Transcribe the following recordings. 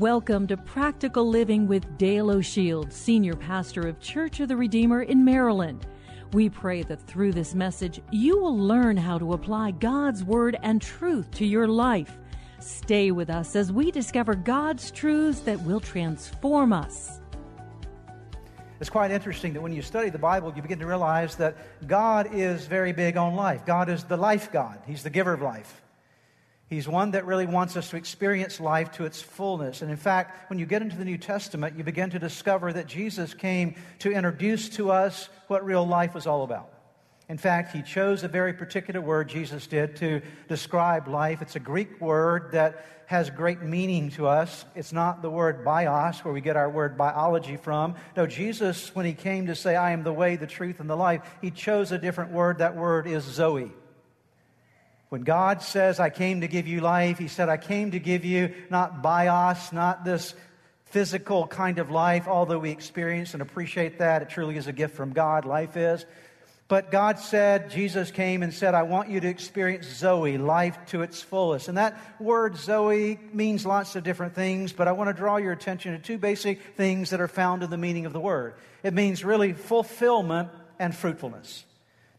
Welcome to Practical Living with Dale O'Shields, Senior Pastor of Church of the Redeemer in Maryland. We pray that through this message, you will learn how to apply God's Word and truth to your life. Stay with us as we discover God's truths that will transform us. It's quite interesting that when you study the Bible, you begin to realize that God is very big on life. God is the life God, He's the giver of life. He's one that really wants us to experience life to its fullness. And in fact, when you get into the New Testament, you begin to discover that Jesus came to introduce to us what real life was all about. In fact, he chose a very particular word, Jesus did, to describe life. It's a Greek word that has great meaning to us. It's not the word bios, where we get our word biology from. No, Jesus, when he came to say, I am the way, the truth, and the life, he chose a different word. That word is Zoe. When God says, I came to give you life, He said, I came to give you not bios, not this physical kind of life, although we experience and appreciate that. It truly is a gift from God, life is. But God said, Jesus came and said, I want you to experience Zoe, life to its fullest. And that word Zoe means lots of different things, but I want to draw your attention to two basic things that are found in the meaning of the word. It means really fulfillment and fruitfulness.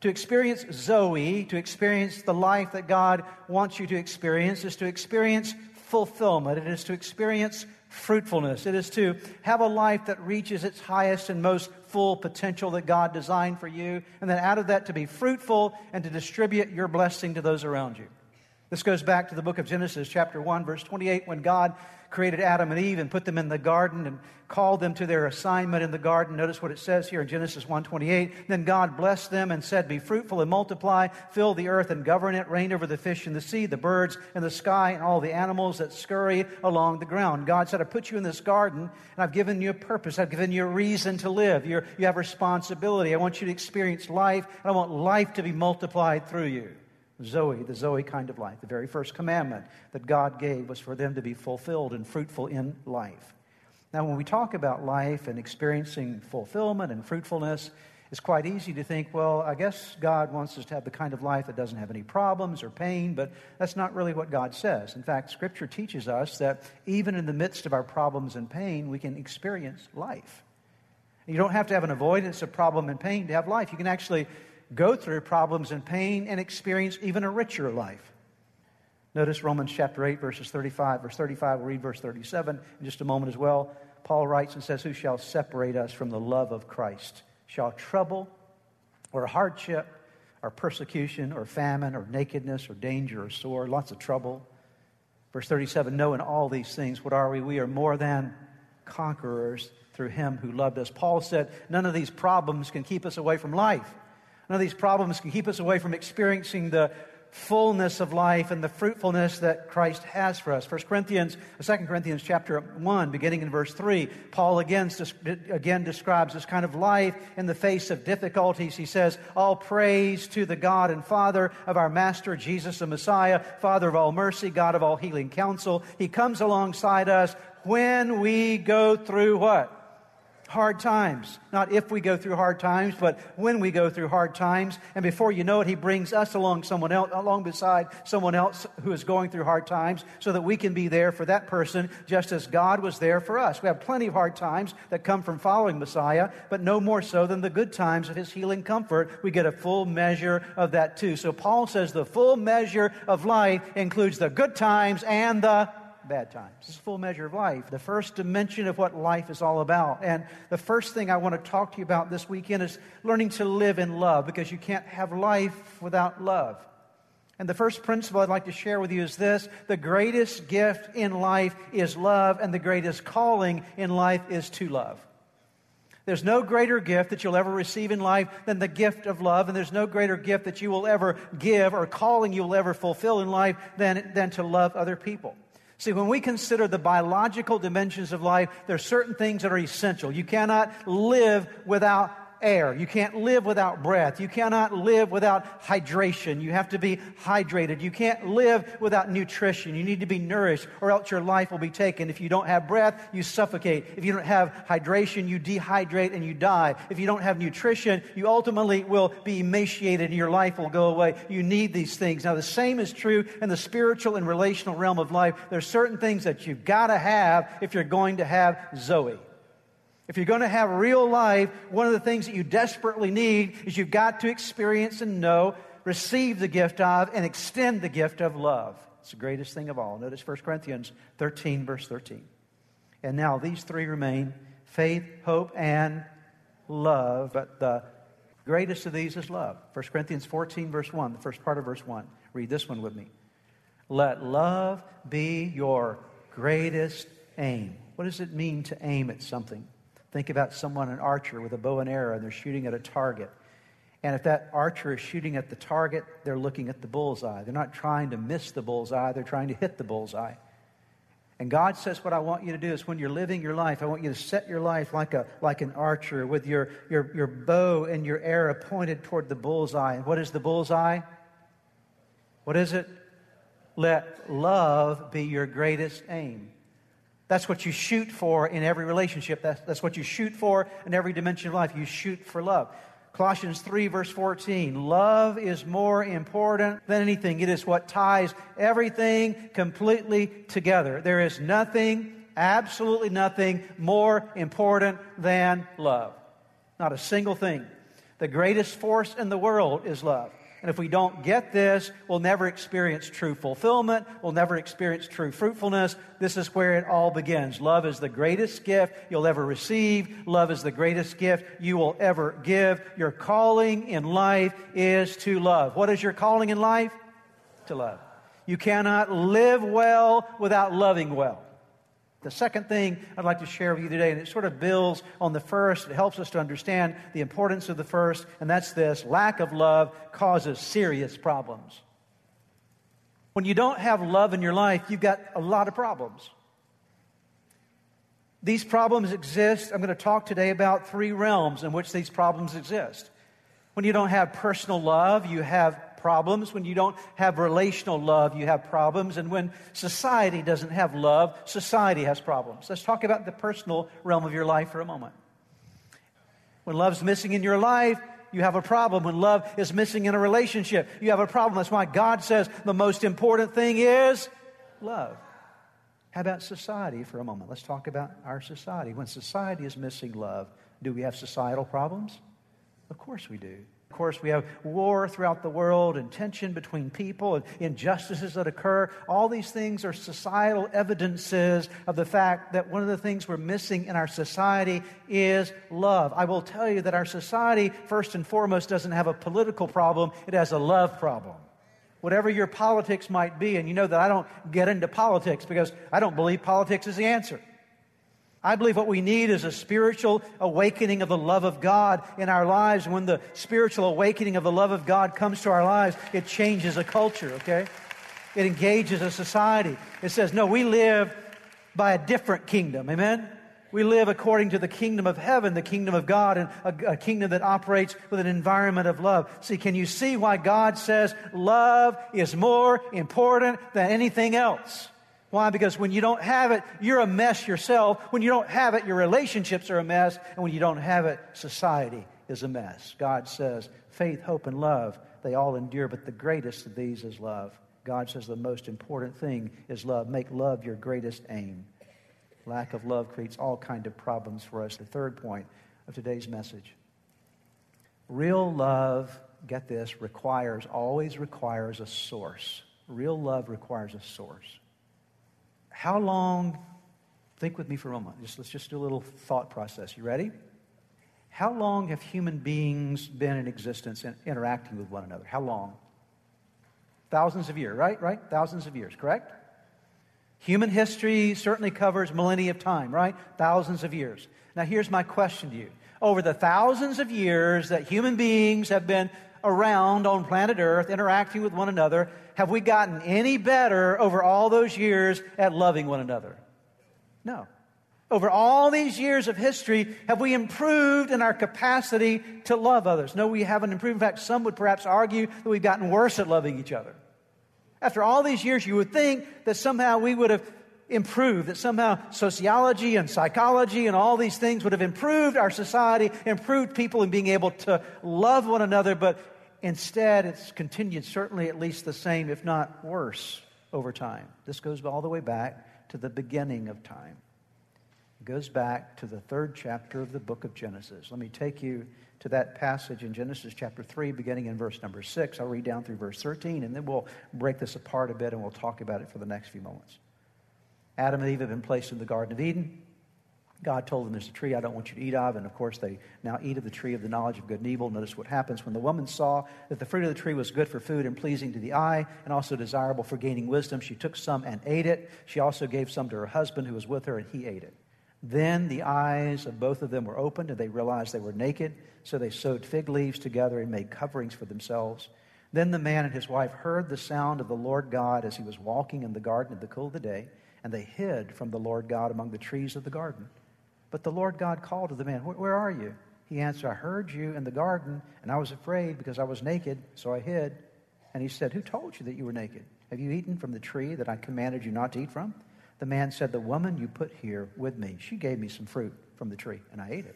To experience Zoe, to experience the life that God wants you to experience, is to experience fulfillment. It is to experience fruitfulness. It is to have a life that reaches its highest and most full potential that God designed for you. And then out of that, to be fruitful and to distribute your blessing to those around you. This goes back to the book of Genesis, chapter 1, verse 28, when God created Adam and Eve and put them in the garden and called them to their assignment in the garden. Notice what it says here in Genesis 1:28. Then God blessed them and said, "Be fruitful and multiply, fill the earth and govern it, reign over the fish in the sea, the birds in the sky, and all the animals that scurry along the ground." God said, "I put you in this garden, and I've given you a purpose. I've given you a reason to live. You're, you have responsibility. I want you to experience life, and I want life to be multiplied through you." Zoe, the Zoe kind of life. The very first commandment that God gave was for them to be fulfilled and fruitful in life. Now, when we talk about life and experiencing fulfillment and fruitfulness, it's quite easy to think, well, I guess God wants us to have the kind of life that doesn't have any problems or pain, but that's not really what God says. In fact, Scripture teaches us that even in the midst of our problems and pain, we can experience life. You don't have to have an avoidance of problem and pain to have life. You can actually go through problems and pain and experience even a richer life. Notice Romans chapter 8, verses 35. Verse 35, we'll read verse 37 in just a moment as well. Paul writes and says, Who shall separate us from the love of Christ? Shall trouble or hardship or persecution or famine or nakedness or danger or sore, Lots of trouble. Verse 37 Knowing all these things, what are we? We are more than conquerors through him who loved us. Paul said, None of these problems can keep us away from life. None of these problems can keep us away from experiencing the fullness of life and the fruitfulness that Christ has for us. 1 Corinthians, uh, 2 Corinthians chapter 1, beginning in verse 3, Paul again, again describes this kind of life in the face of difficulties. He says, All praise to the God and Father of our Master Jesus the Messiah, Father of all mercy, God of all healing counsel. He comes alongside us when we go through what? Hard times. Not if we go through hard times, but when we go through hard times. And before you know it, He brings us along someone else, along beside someone else who is going through hard times so that we can be there for that person just as God was there for us. We have plenty of hard times that come from following Messiah, but no more so than the good times of His healing comfort. We get a full measure of that too. So Paul says the full measure of life includes the good times and the bad times. This is full measure of life, the first dimension of what life is all about. And the first thing I want to talk to you about this weekend is learning to live in love because you can't have life without love. And the first principle I'd like to share with you is this the greatest gift in life is love, and the greatest calling in life is to love. There's no greater gift that you'll ever receive in life than the gift of love, and there's no greater gift that you will ever give or calling you will ever fulfill in life than, than to love other people. See, when we consider the biological dimensions of life, there are certain things that are essential. You cannot live without air. You can't live without breath. You cannot live without hydration. You have to be hydrated. You can't live without nutrition. You need to be nourished or else your life will be taken. If you don't have breath, you suffocate. If you don't have hydration, you dehydrate and you die. If you don't have nutrition, you ultimately will be emaciated and your life will go away. You need these things. Now, the same is true in the spiritual and relational realm of life. There are certain things that you've got to have if you're going to have Zoe. If you're going to have real life, one of the things that you desperately need is you've got to experience and know, receive the gift of, and extend the gift of love. It's the greatest thing of all. Notice 1 Corinthians 13, verse 13. And now these three remain faith, hope, and love. But the greatest of these is love. 1 Corinthians 14, verse 1, the first part of verse 1. Read this one with me. Let love be your greatest aim. What does it mean to aim at something? Think about someone, an archer with a bow and arrow, and they're shooting at a target. And if that archer is shooting at the target, they're looking at the bullseye. They're not trying to miss the bullseye, they're trying to hit the bullseye. And God says, What I want you to do is when you're living your life, I want you to set your life like, a, like an archer with your, your, your bow and your arrow pointed toward the bullseye. And what is the bullseye? What is it? Let love be your greatest aim. That's what you shoot for in every relationship. That's, that's what you shoot for in every dimension of life. You shoot for love. Colossians 3, verse 14. Love is more important than anything. It is what ties everything completely together. There is nothing, absolutely nothing, more important than love. Not a single thing. The greatest force in the world is love. And if we don't get this, we'll never experience true fulfillment. We'll never experience true fruitfulness. This is where it all begins. Love is the greatest gift you'll ever receive. Love is the greatest gift you will ever give. Your calling in life is to love. What is your calling in life? To love. You cannot live well without loving well. The second thing I'd like to share with you today, and it sort of builds on the first, it helps us to understand the importance of the first, and that's this lack of love causes serious problems. When you don't have love in your life, you've got a lot of problems. These problems exist. I'm going to talk today about three realms in which these problems exist. When you don't have personal love, you have problems. When you don't have relational love, you have problems. And when society doesn't have love, society has problems. Let's talk about the personal realm of your life for a moment. When love's missing in your life, you have a problem. When love is missing in a relationship, you have a problem. That's why God says the most important thing is love. How about society for a moment? Let's talk about our society. When society is missing love, do we have societal problems? Of course we do. Of course, we have war throughout the world and tension between people and injustices that occur. All these things are societal evidences of the fact that one of the things we're missing in our society is love. I will tell you that our society, first and foremost, doesn't have a political problem, it has a love problem whatever your politics might be. And you know that I don't get into politics because I don't believe politics is the answer. I believe what we need is a spiritual awakening of the love of God in our lives. When the spiritual awakening of the love of God comes to our lives, it changes a culture, okay? It engages a society. It says, no, we live by a different kingdom. Amen? We live according to the kingdom of heaven, the kingdom of God, and a, a, kingdom that operates with an environment of love. See, can you see why God says love is more important than anything else? Why? Because when you don't have it, you're a mess yourself. When you don't have it, your relationships are a mess. And when you don't have it, society is a mess. God says, faith, hope, and love, they all endure, but the greatest of these is love. God says the most important thing is love. Make love your greatest aim. Lack of love creates all kind of problems for us. The third point of today's message. Real love, get this, requires, always requires a source. Real love requires a source. How long, think with me for a moment. Just, let's just do a little thought process. You ready? How long have human beings been in existence and interacting with one another? How long? Thousands of years, right? Right? Thousands of years, correct? Human history certainly covers millennia of time, right? Thousands of years. Now, here's my question to you. Over the thousands of years that human beings have been around on planet Earth, interacting with one another, have we gotten any better over all those years at loving one another? No. Over all these years of history, have we improved in our capacity to love others? No, we haven't improved. In fact, some would perhaps argue that we've gotten worse at loving each other. After all these years, you would think that somehow we would have improved, that somehow sociology and psychology and all these things would have improved our society, improved people in being able to love one another, but instead it's continued certainly at least the same, if not worse, over time. This goes all the way back to the beginning of time. It goes back to the third chapter of the book of Genesis. Let me take you to that passage in Genesis chapter 3, beginning in verse number 6. I'll read down through verse 13, and then we'll break this apart a bit and we'll talk about it for the next few moments. Adam and Eve have been placed in the Garden of Eden. God told them there's a tree I don't want you to eat of, and of course they now eat of the tree of the knowledge of good and evil. Notice what happens when the woman saw that the fruit of the tree was good for food and pleasing to the eye, and also desirable for gaining wisdom. She took some and ate it. She also gave some to her husband who was with her, and he ate it. Then the eyes of both of them were opened, and they realized they were naked. So they sewed fig leaves together and made coverings for themselves. Then the man and his wife heard the sound of the Lord God as he was walking in the garden in the cool of the day and they hid from the Lord God among the trees of the garden. But the Lord God called to the man, Where are you? He answered, I heard you in the garden, and I was afraid because I was naked, so I hid. And he said, Who told you that you were naked? Have you eaten from the tree that I commanded you not to eat from? The man said, The woman you put here with me, she gave me some fruit from the tree, and I ate it.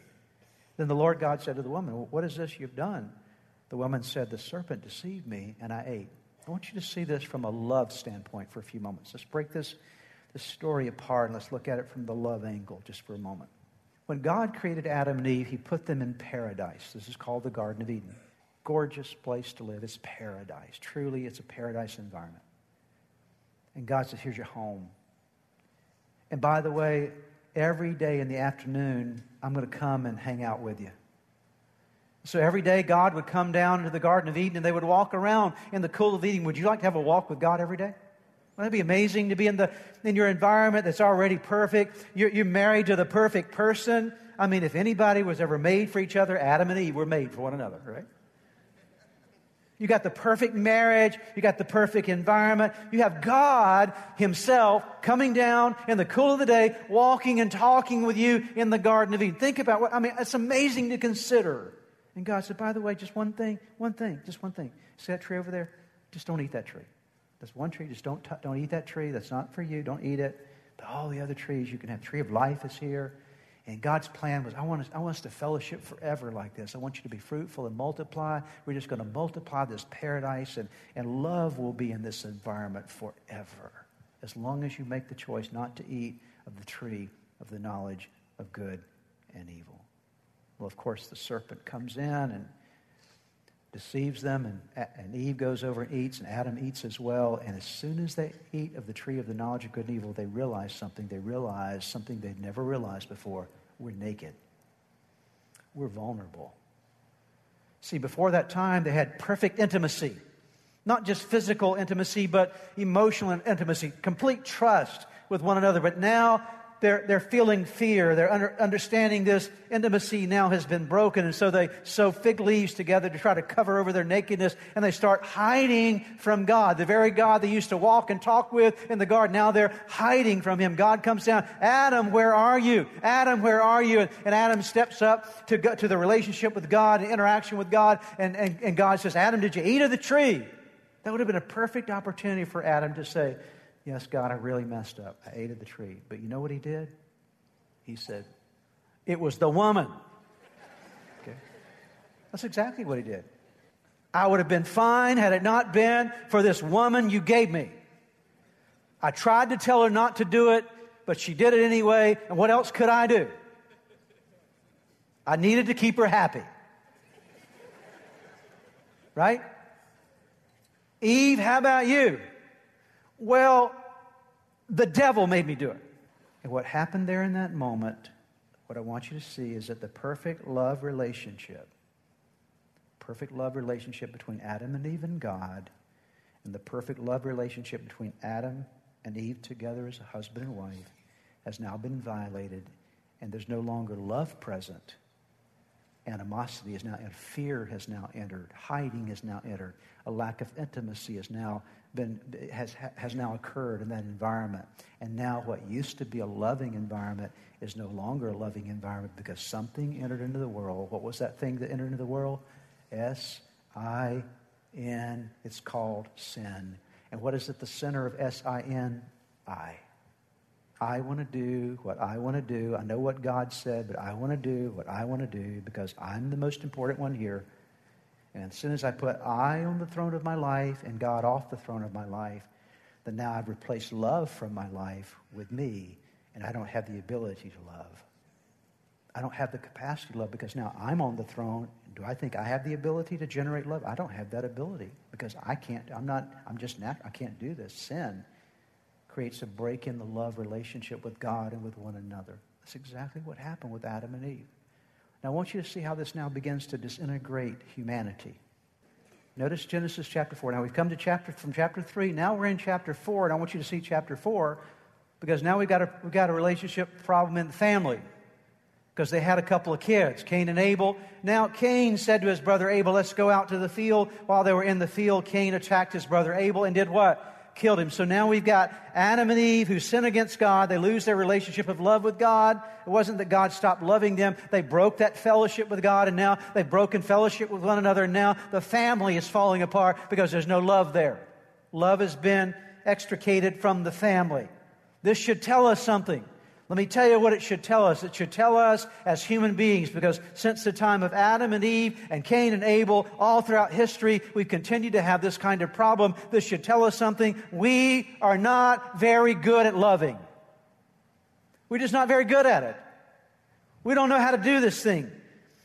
Then the Lord God said to the woman, What is this you've done? The woman said, The serpent deceived me, and I ate. I want you to see this from a love standpoint for a few moments. Let's break this this story apart and let's look at it from the love angle just for a moment. When God created Adam and Eve, he put them in paradise. This is called the Garden of Eden. Gorgeous place to live. It's paradise. Truly, it's a paradise environment. And God says, Here's your home. And by the way, every day in the afternoon, I'm going to come and hang out with you. So every day, God would come down into the Garden of Eden and they would walk around in the cool of Eden. Would you like to have a walk with God every day? Wouldn't it be amazing to be in, the, in your environment that's already perfect? You're, you're married to the perfect person. I mean, if anybody was ever made for each other, Adam and Eve were made for one another, right? You got the perfect marriage. You got the perfect environment. You have God Himself coming down in the cool of the day, walking and talking with you in the Garden of Eden. Think about what, I mean, it's amazing to consider. And God said, by the way, just one thing, one thing, just one thing. See that tree over there? Just don't eat that tree. That's one tree. Just don't, t- don't eat that tree. That's not for you. Don't eat it. But all the other trees you can have. Tree of life is here. And God's plan was, I want, us, I want us to fellowship forever like this. I want you to be fruitful and multiply. We're just going to multiply this paradise, and, and love will be in this environment forever, as long as you make the choice not to eat of the tree of the knowledge of good and evil. Well, of course, the serpent comes in and deceives them, and, and Eve goes over and eats, and Adam eats as well. And as soon as they eat of the tree of the knowledge of good and evil, they realize something. They realize something they'd never realized before. We're naked. We're vulnerable. See, before that time, they had perfect intimacy. Not just physical intimacy, but emotional intimacy, complete trust with one another. But now they're, they're feeling fear. They're under, understanding this intimacy now has been broken. And so they sew fig leaves together to try to cover over their nakedness. And they start hiding from God. The very God they used to walk and talk with in the garden. Now they're hiding from Him. God comes down. Adam, where are you? Adam, where are you? And, and Adam steps up to, go, to the relationship with God and interaction with God. And, and, and God says, Adam, did you eat of the tree? That would have been a perfect opportunity for Adam to say, Yes, God, I really messed up. I ate of the tree. But you know what he did? He said, It was the woman. Okay? That's exactly what he did. I would have been fine had it not been for this woman you gave me. I tried to tell her not to do it, but she did it anyway. And what else could I do? I needed to keep her happy. Right? Eve, how about you? Well, the devil made me do it. And what happened there in that moment, what I want you to see is that the perfect love relationship, perfect love relationship between Adam and Eve and God, and the perfect love relationship between Adam and Eve together as a husband and wife has now been violated, and there's no longer love present. Animosity has now entered. Fear has now entered. Hiding has now entered. A lack of intimacy has now been has has now occurred in that environment. And now what used to be a loving environment is no longer a loving environment because something entered into the world. What was that thing that entered into the world? S I N. It's called sin. And what is at the center of S I N? I. I want to do what I want to do. I know what God said, but I want to do what I want to do because I'm the most important one here. And as soon as I put I on the throne of my life and God off the throne of my life, then now I've replaced love from my life with me, and I don't have the ability to love. I don't have the capacity to love because now I'm on the throne. Do I think I have the ability to generate love? I don't have that ability because I can't. I'm not. I'm just not. I can't do this. Sin creates a break in the love relationship with God and with one another. That's exactly what happened with Adam and Eve. Now, I want you to see how this now begins to disintegrate humanity. Notice Genesis chapter 4. Now, we've come to chapter from chapter 3. Now we're in chapter 4, and I want you to see chapter 4 because now we've got a, we've got a relationship problem in the family because they had a couple of kids, Cain and Abel. Now, Cain said to his brother Abel, Let's go out to the field. While they were in the field, Cain attacked his brother Abel and did what? Killed him. So now we've got Adam and Eve who sin against God. They lose their relationship of love with God. It wasn't that God stopped loving them. They broke that fellowship with God and now they've broken fellowship with one another. And now the family is falling apart because there's no love there. Love has been extricated from the family. This should tell us something. Let me tell you what it should tell us. It should tell us as human beings, because since the time of Adam and Eve and Cain and Abel, all throughout history, we've continued to have this kind of problem. This should tell us something. We are not very good at loving. We're just not very good at it. We don't know how to do this thing.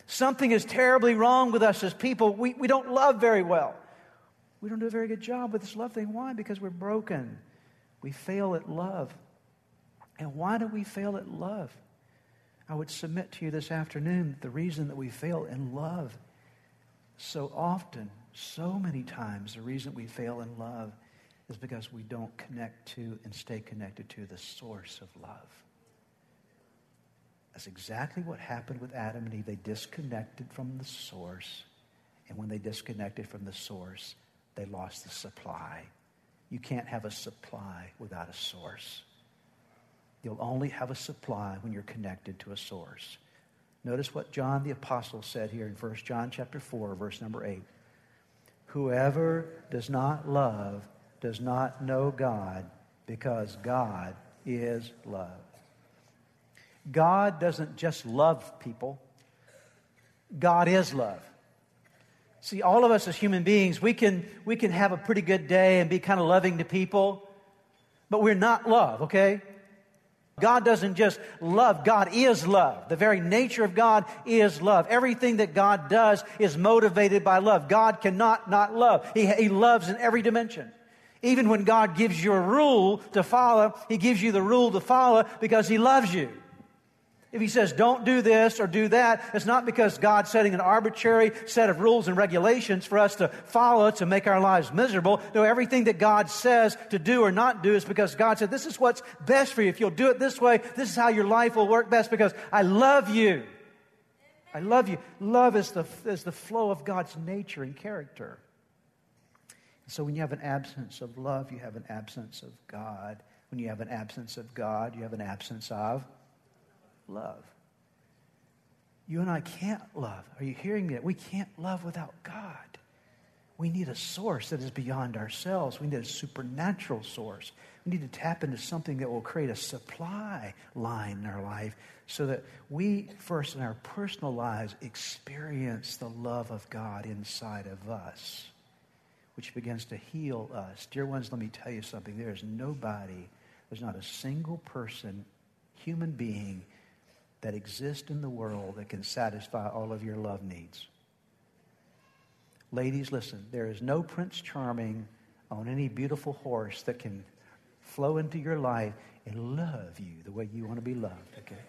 Something is terribly wrong with us as people. We, we don't love very well. We don't do a very good job with this love thing. Why? Because we're broken. We fail at love. And why do we fail at love? I would submit to you this afternoon the reason that we fail in love so often, so many times, the reason we fail in love is because we don't connect to and stay connected to the source of love. That's exactly what happened with Adam and Eve. They disconnected from the source. And when they disconnected from the source, they lost the supply. You can't have a supply without a source. You'll only have a supply when you're connected to a source. Notice what John the apostle said here in 1 John chapter 4 verse number 8. Whoever does not love does not know God because God is love. God doesn't just love people. God is love. See, all of us as human beings, we can, we can have a pretty good day and be kind of loving to people, but we're not love, okay? God doesn't just love, God is love. The very nature of God is love. Everything that God does is motivated by love. God cannot not love. He, he loves in every dimension. Even when God gives you a rule to follow, He gives you the rule to follow because He loves you. If he says don't do this or do that, it's not because God's setting an arbitrary set of rules and regulations for us to follow to make our lives miserable. No, everything that God says to do or not do is because God said, this is what's best for you. If you'll do it this way, this is how your life will work best because I love you. I love you. Love is the, is the flow of God's nature and character. So when you have an absence of love, you have an absence of God. When you have an absence of God, you have an absence of love. You and I can't love. Are you hearing me? We can't love without God. We need a source that is beyond ourselves. We need a supernatural source. We need to tap into something that will create a supply line in our life so that we, first in our personal lives, experience the love of God inside of us, which begins to heal us. Dear ones, let me tell you something. There is nobody, there's not a single person, human being, that exist in the world that can satisfy all of your love needs. Ladies, listen, there is no Prince Charming on any beautiful horse that can flow into your life and love you the way you want to be loved, okay?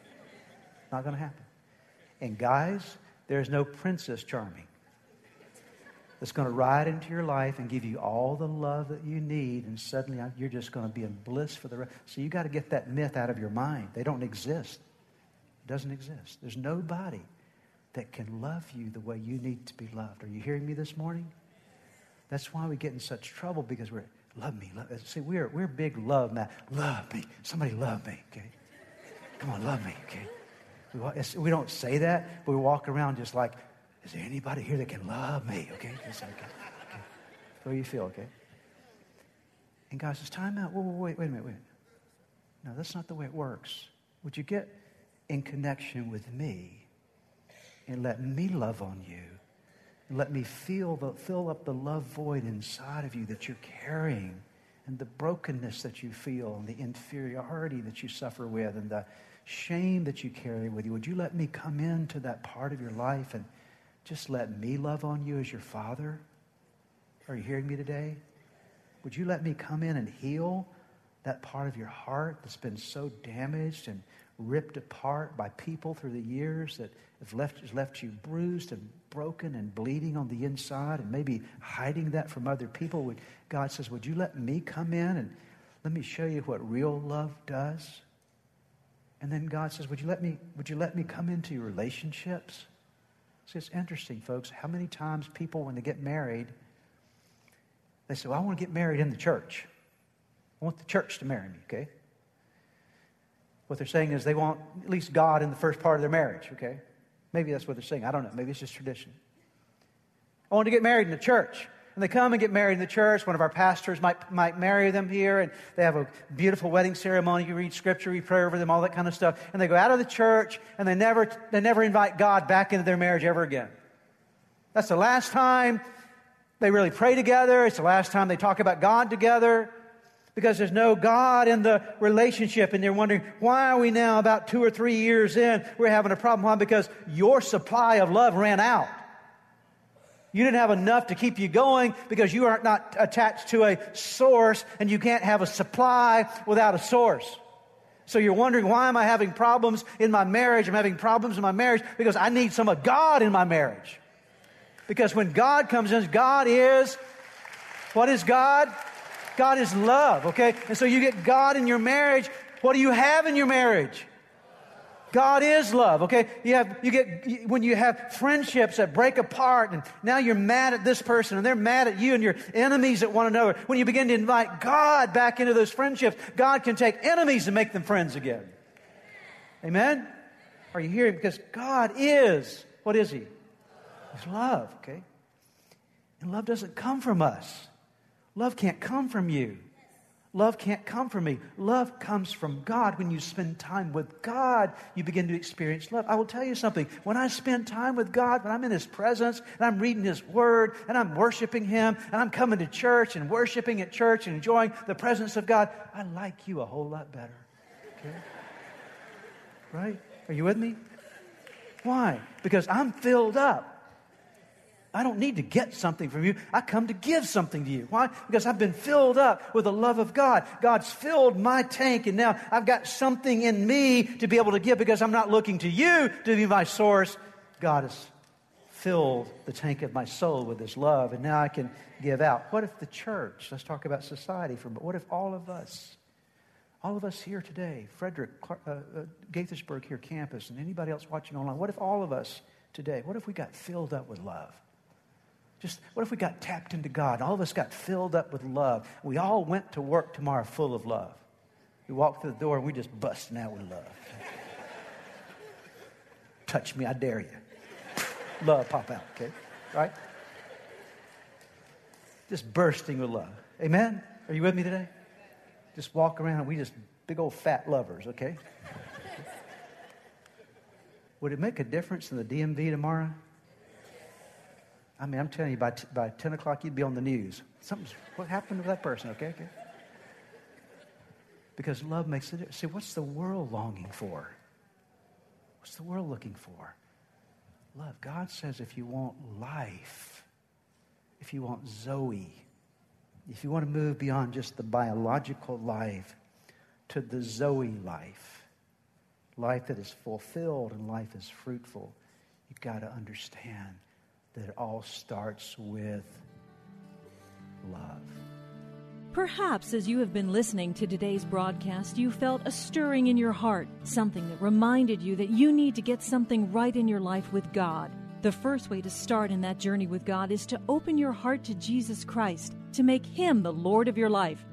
Not going to happen. And guys, there's no Princess Charming that's going to ride into your life and give you all the love that you need, and suddenly uh, you're just going to be in bliss for the rest. So you got to get that myth out of your mind. They don't exist. It doesn't exist. There's nobody that can love you the way you need to be loved. Are you hearing me this morning? That's why we get in such trouble because we're, love me. Love. See, we're, we're big love man. Love me. Somebody love me, okay? Come on, love me, okay? We, we don't say that, but we walk around just like, is there anybody here that can love me, okay? Just, okay. How you feel, okay? And God says, time out. Whoa, whoa, wait, wait a minute, wait. No, that's not the way it works. Would you get in connection with me and let me love on you? And let me feel the, fill up the love void inside of you that you're carrying and the brokenness that you feel and the inferiority that you suffer with and the shame that you carry with you. Would you let me come into that part of your life and just let me love on you as your father? Are you hearing me today? Would you let me come in and heal that part of your heart that's been so damaged and ripped apart by people through the years that have left, left you bruised and broken and bleeding on the inside and maybe hiding that from other people? Would, God says, Would you let me come in and let me show you what real love does? And then God says, Would you let me, would you let me come into your relationships? See, it's interesting, folks, how many times people, when they get married, they say, well, I want to get married in the church. I want the church to marry me, okay? What they're saying is they want at least God in the first part of their marriage, okay? Maybe that's what they're saying. I don't know. Maybe it's just tradition. I want to get married in the church. And they come and get married in the church. One of our pastors might, might marry them here, and they have a beautiful wedding ceremony. You read scripture, you pray over them, all that kind of stuff. And they go out of the church, and they never, they never invite God back into their marriage ever again. That's the last time they really pray together. It's the last time they talk about God together because there's no God in the relationship. And they're wondering, why are we now about two or three years in? We're having a problem. Why? Because your supply of love ran out. You didn't have enough to keep you going because you are not attached to a source and you can't have a supply without a source. So you're wondering, why am I having problems in my marriage? I'm having problems in my marriage because I need some of God in my marriage. Because when God comes in, God is, what is God? God is love, okay? And so you get God in your marriage. What do you have in your marriage? God is love, okay? You have, you get, when you have friendships that break apart and now you're mad at this person and they're mad at you and you're enemies at one another. When you begin to invite God back into those friendships, God can take enemies and make them friends again. Amen? Are you hearing? Because God is, what is He? He's love, okay? And love doesn't come from us. Love can't come from you. Love can't come from me. Love comes from God. When you spend time with God, you begin to experience love. I will tell you something. When I spend time with God, when I'm in His presence and I'm reading His Word and I'm worshiping Him and I'm coming to church and worshiping at church and enjoying the presence of God, I like you a whole lot better. Okay? Right? Are you with me? Why? Because I'm filled up. I don't need to get something from you. I come to give something to you. Why? Because I've been filled up with the love of God. God's filled my tank, and now I've got something in me to be able to give because I'm not looking to you to be my source. God has filled the tank of my soul with His love, and now I can give out. What if the church, let's talk about society for a moment, what if all of us, all of us here today, Frederick, uh, uh, Gaithersburg here campus, and anybody else watching online, what if all of us today, what if we got filled up with love? Just what if we got tapped into God? All of us got filled up with love. We all went to work tomorrow full of love. We walked through the door and we just busting out with love. Touch me, I dare you. love pop out, okay? Right? Just bursting with love. Amen? Are you with me today? Just walk around and we just big old fat lovers, okay? Would it make a difference in the DMV tomorrow? I mean, I'm telling you, by, t- by 10 o'clock, you'd be on the news. Something's, what happened to that person? Okay, okay. Because love makes it. See, what's the world longing for? What's the world looking for? Love. God says if you want life, if you want Zoe, if you want to move beyond just the biological life to the Zoe life, life that is fulfilled and life is fruitful, you've got to understand that it all starts with love. Perhaps as you have been listening to today's broadcast, you felt a stirring in your heart, something that reminded you that you need to get something right in your life with God. The first way to start in that journey with God is to open your heart to Jesus Christ, to make Him the Lord of your life,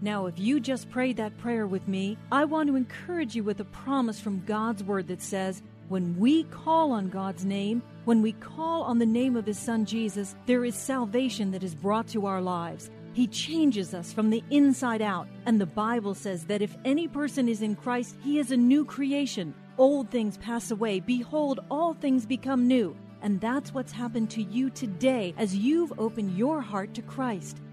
Now, if you just prayed that prayer with me, I want to encourage you with a promise from God's Word that says, when we call on God's name, when we call on the name of His Son Jesus, there is salvation that is brought to our lives. He changes us from the inside out. And the Bible says that if any person is in Christ, he is a new creation. Old things pass away. Behold, all things become new. And that's what's happened to you today as you've opened your heart to Christ.